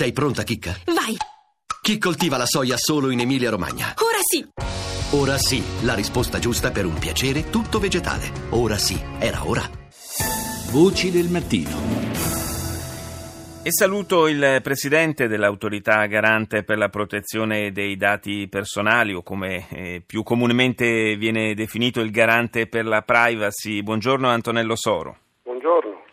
Sei pronta, Chicca? Vai! Chi coltiva la soia solo in Emilia-Romagna? Ora sì! Ora sì, la risposta giusta per un piacere tutto vegetale. Ora sì, era ora. Voci del mattino. E saluto il presidente dell'autorità garante per la protezione dei dati personali o come eh, più comunemente viene definito il garante per la privacy. Buongiorno Antonello Soro. Buongiorno.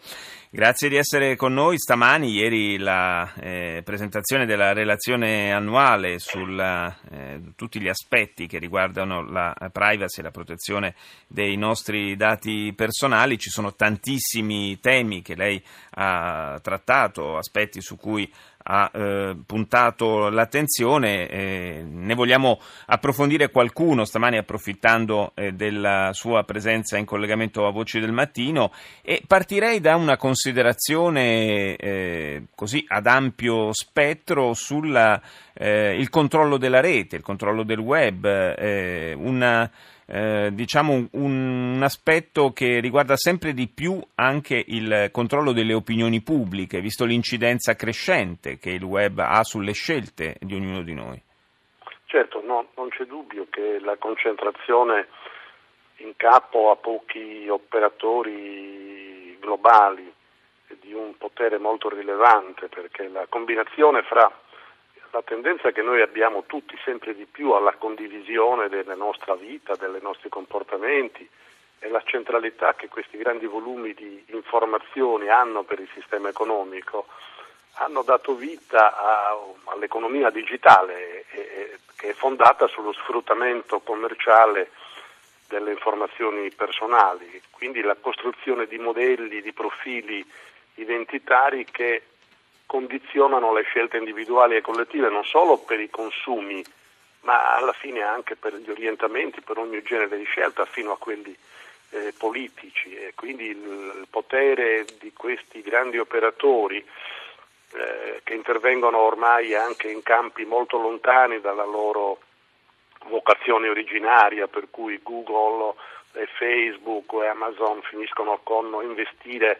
Grazie di essere con noi stamani. Ieri la eh, presentazione della relazione annuale su eh, tutti gli aspetti che riguardano la privacy e la protezione dei nostri dati personali. Ci sono tantissimi temi che lei ha trattato, aspetti su cui ha eh, puntato l'attenzione. Eh, ne vogliamo approfondire qualcuno stamani approfittando eh, della sua presenza in collegamento a Voci del Mattino e partirei da una considerazione eh, così ad ampio spettro sul eh, controllo della rete, il controllo del web, eh, una eh, diciamo un, un, aspetto che riguarda sempre di più anche il controllo delle opinioni pubbliche, visto l'incidenza crescente che il web ha sulle scelte di ognuno di noi. Certo, no, non c'è dubbio che la concentrazione in capo a pochi operatori globali di un potere molto rilevante, perché la combinazione fra la tendenza che noi abbiamo tutti sempre di più alla condivisione della nostra vita, dei nostri comportamenti e la centralità che questi grandi volumi di informazioni hanno per il sistema economico hanno dato vita a, all'economia digitale eh, che è fondata sullo sfruttamento commerciale delle informazioni personali, quindi la costruzione di modelli, di profili identitari che condizionano le scelte individuali e collettive non solo per i consumi, ma alla fine anche per gli orientamenti, per ogni genere di scelta, fino a quelli eh, politici. E quindi il, potere di questi grandi operatori eh, che intervengono ormai anche in campi molto lontani dalla loro vocazione originaria, per cui Google, e Facebook e Amazon finiscono con investire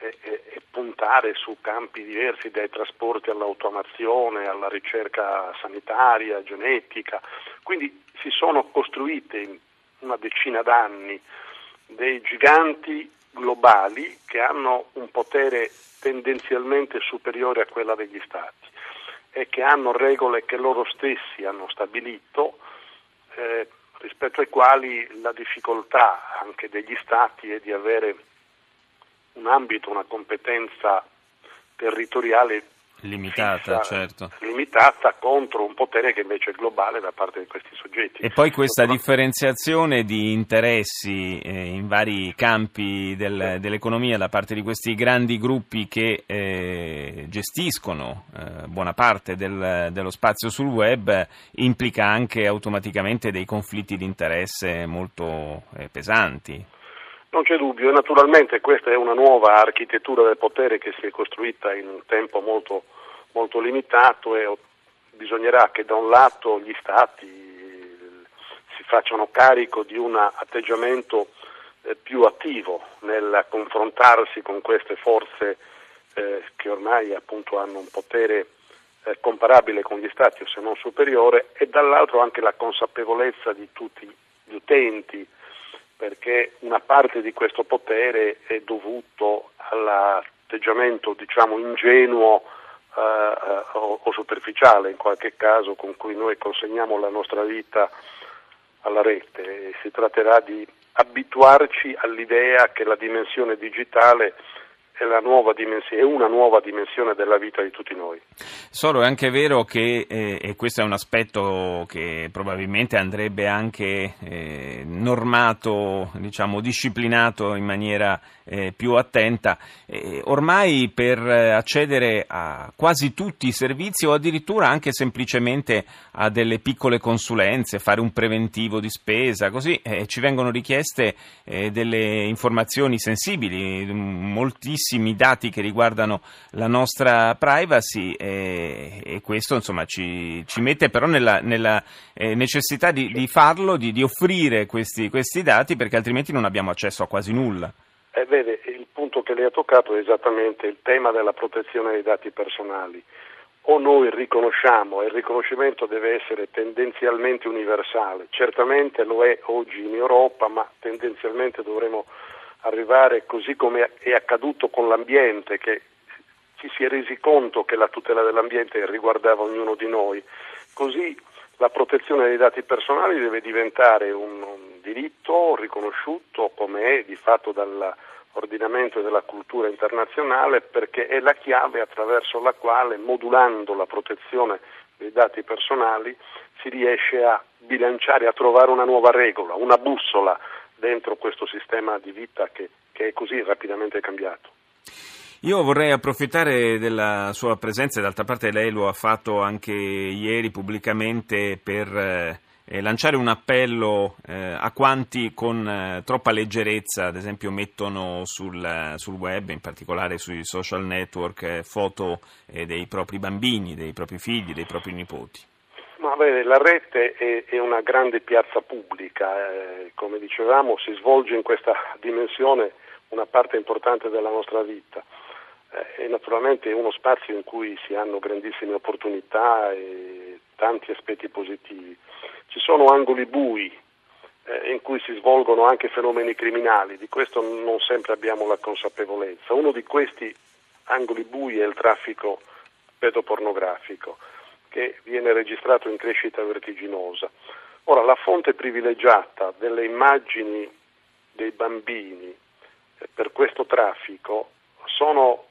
e, e, e, puntare su campi diversi dai trasporti all'automazione, alla ricerca sanitaria, genetica. Quindi si sono costruite in una decina d'anni dei giganti globali che hanno un potere tendenzialmente superiore a quella degli stati e che hanno regole che loro stessi hanno stabilito eh, rispetto ai quali la difficoltà anche degli stati è di avere un ambito, una competenza territoriale limitata, fissa, certo. limitata contro un potere che invece è globale da parte di questi soggetti. E poi questa differenziazione di interessi eh, in vari campi del, dell'economia da parte di questi grandi gruppi che eh, gestiscono eh, buona parte del, dello spazio sul web implica anche automaticamente dei conflitti di interesse molto eh, pesanti. Non c'è dubbio e naturalmente questa è una nuova architettura del potere che si è costruita in un tempo molto, molto limitato e bisognerà che da un lato gli Stati si facciano carico di un atteggiamento eh, più attivo nel confrontarsi con queste forze eh, che ormai hanno un potere eh, comparabile con gli Stati o se non superiore e dall'altro anche la consapevolezza di tutti gli utenti perché una parte di questo potere è dovuto all'atteggiamento diciamo ingenuo eh, eh, o, o, superficiale in qualche caso con cui noi consegniamo la nostra vita alla rete. Si tratterà di abituarci all'idea che la dimensione digitale è, una nuova dimensione della vita di tutti noi. Solo è anche vero che, eh, e questo è un aspetto che probabilmente andrebbe anche eh, normato, diciamo, disciplinato in maniera eh, più attenta, eh, ormai per accedere a quasi tutti i servizi o addirittura anche semplicemente a delle piccole consulenze, fare un preventivo di spesa, così eh, ci vengono richieste eh, delle informazioni sensibili, moltissime moltissimi dati che riguardano la nostra privacy e, e questo insomma, ci, ci, mette però nella, nella eh, necessità di, di farlo, di, di offrire questi, questi, dati perché altrimenti non abbiamo accesso a quasi nulla. Eh, vede, il punto che lei ha toccato è esattamente il tema della protezione dei dati personali. o noi riconosciamo e il riconoscimento deve essere tendenzialmente universale, certamente lo è oggi in Europa, ma tendenzialmente dovremo arrivare così come è accaduto con l'ambiente, che ci si è resi conto che la tutela dell'ambiente riguardava ognuno di noi, così la protezione dei dati personali deve diventare un, diritto riconosciuto come è di fatto dall'ordinamento e dalla cultura internazionale perché è la chiave attraverso la quale, modulando la protezione dei dati personali, si riesce a bilanciare, a trovare una nuova regola, una bussola dentro questo sistema di vita che, che è così rapidamente cambiato. Io vorrei approfittare della sua presenza, d'altra parte lei lo ha fatto anche ieri pubblicamente per eh, eh lanciare un appello eh, a quanti con eh, troppa leggerezza, ad esempio, mettono sul, sul web, in particolare sui social network, eh, foto eh, dei propri bambini, dei propri figli, dei propri nipoti. Ma bene, la rete è, è, una grande piazza pubblica, eh, come dicevamo si svolge in questa dimensione una parte importante della nostra vita eh, è naturalmente uno spazio in cui si hanno grandissime opportunità e tanti aspetti positivi. Ci sono angoli bui eh, in cui si svolgono anche fenomeni criminali, di questo non sempre abbiamo la consapevolezza. Uno di questi angoli bui è il traffico pedopornografico che viene registrato in crescita vertiginosa. Ora, la fonte privilegiata delle immagini dei bambini eh, per questo traffico sono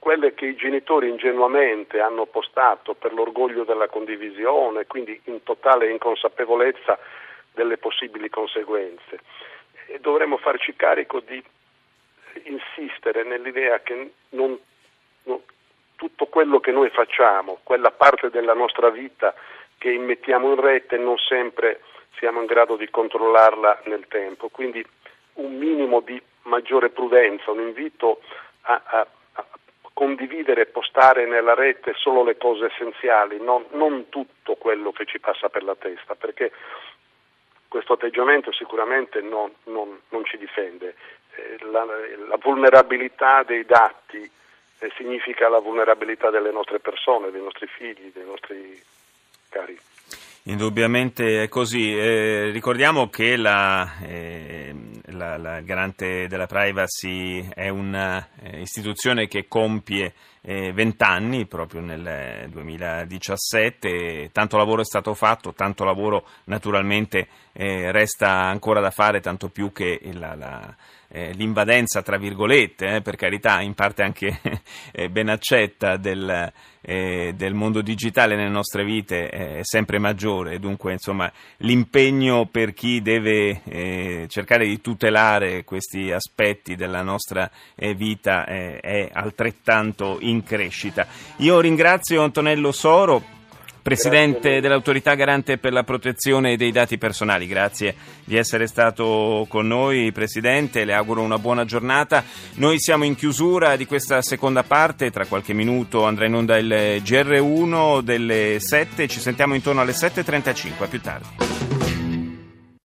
quelle che i genitori ingenuamente hanno postato per l'orgoglio della condivisione, quindi in totale inconsapevolezza delle possibili conseguenze. E dovremmo farci carico di insistere nell'idea che non, non, tutto quello che noi facciamo, quella parte della nostra vita che immettiamo in rete, non sempre siamo in grado di controllarla nel tempo. Quindi un minimo di maggiore prudenza, un invito a, a, condividere e postare nella rete solo le cose essenziali, non, non tutto quello che ci passa per la testa, perché questo atteggiamento sicuramente non, non, non ci difende. Eh, la, la, vulnerabilità dei dati eh, significa la vulnerabilità delle nostre persone, dei nostri figli, dei nostri cari. Indubbiamente è così. Eh, ricordiamo che la, eh, la, la, garante della privacy è un'istituzione che compie eh, vent'anni proprio nel 2017. Tanto lavoro è stato fatto, tanto lavoro naturalmente eh, resta ancora da fare, tanto più che la, la eh, l'invadenza, tra virgolette, eh, per carità, in parte anche eh, ben accetta del, eh, del, mondo digitale nelle nostre vite è sempre maggiore, dunque insomma, l'impegno per chi deve eh, cercare di tutelare questi aspetti della nostra eh, vita è altrettanto in crescita. Io ringrazio Antonello Soro Presidente dell'autorità garante per la protezione dei dati personali, grazie di essere stato con noi, Presidente, le auguro una buona giornata. Noi siamo in chiusura di questa seconda parte, tra qualche minuto andrà in onda il GR1 delle 7, ci sentiamo intorno alle 7.35, a più tardi.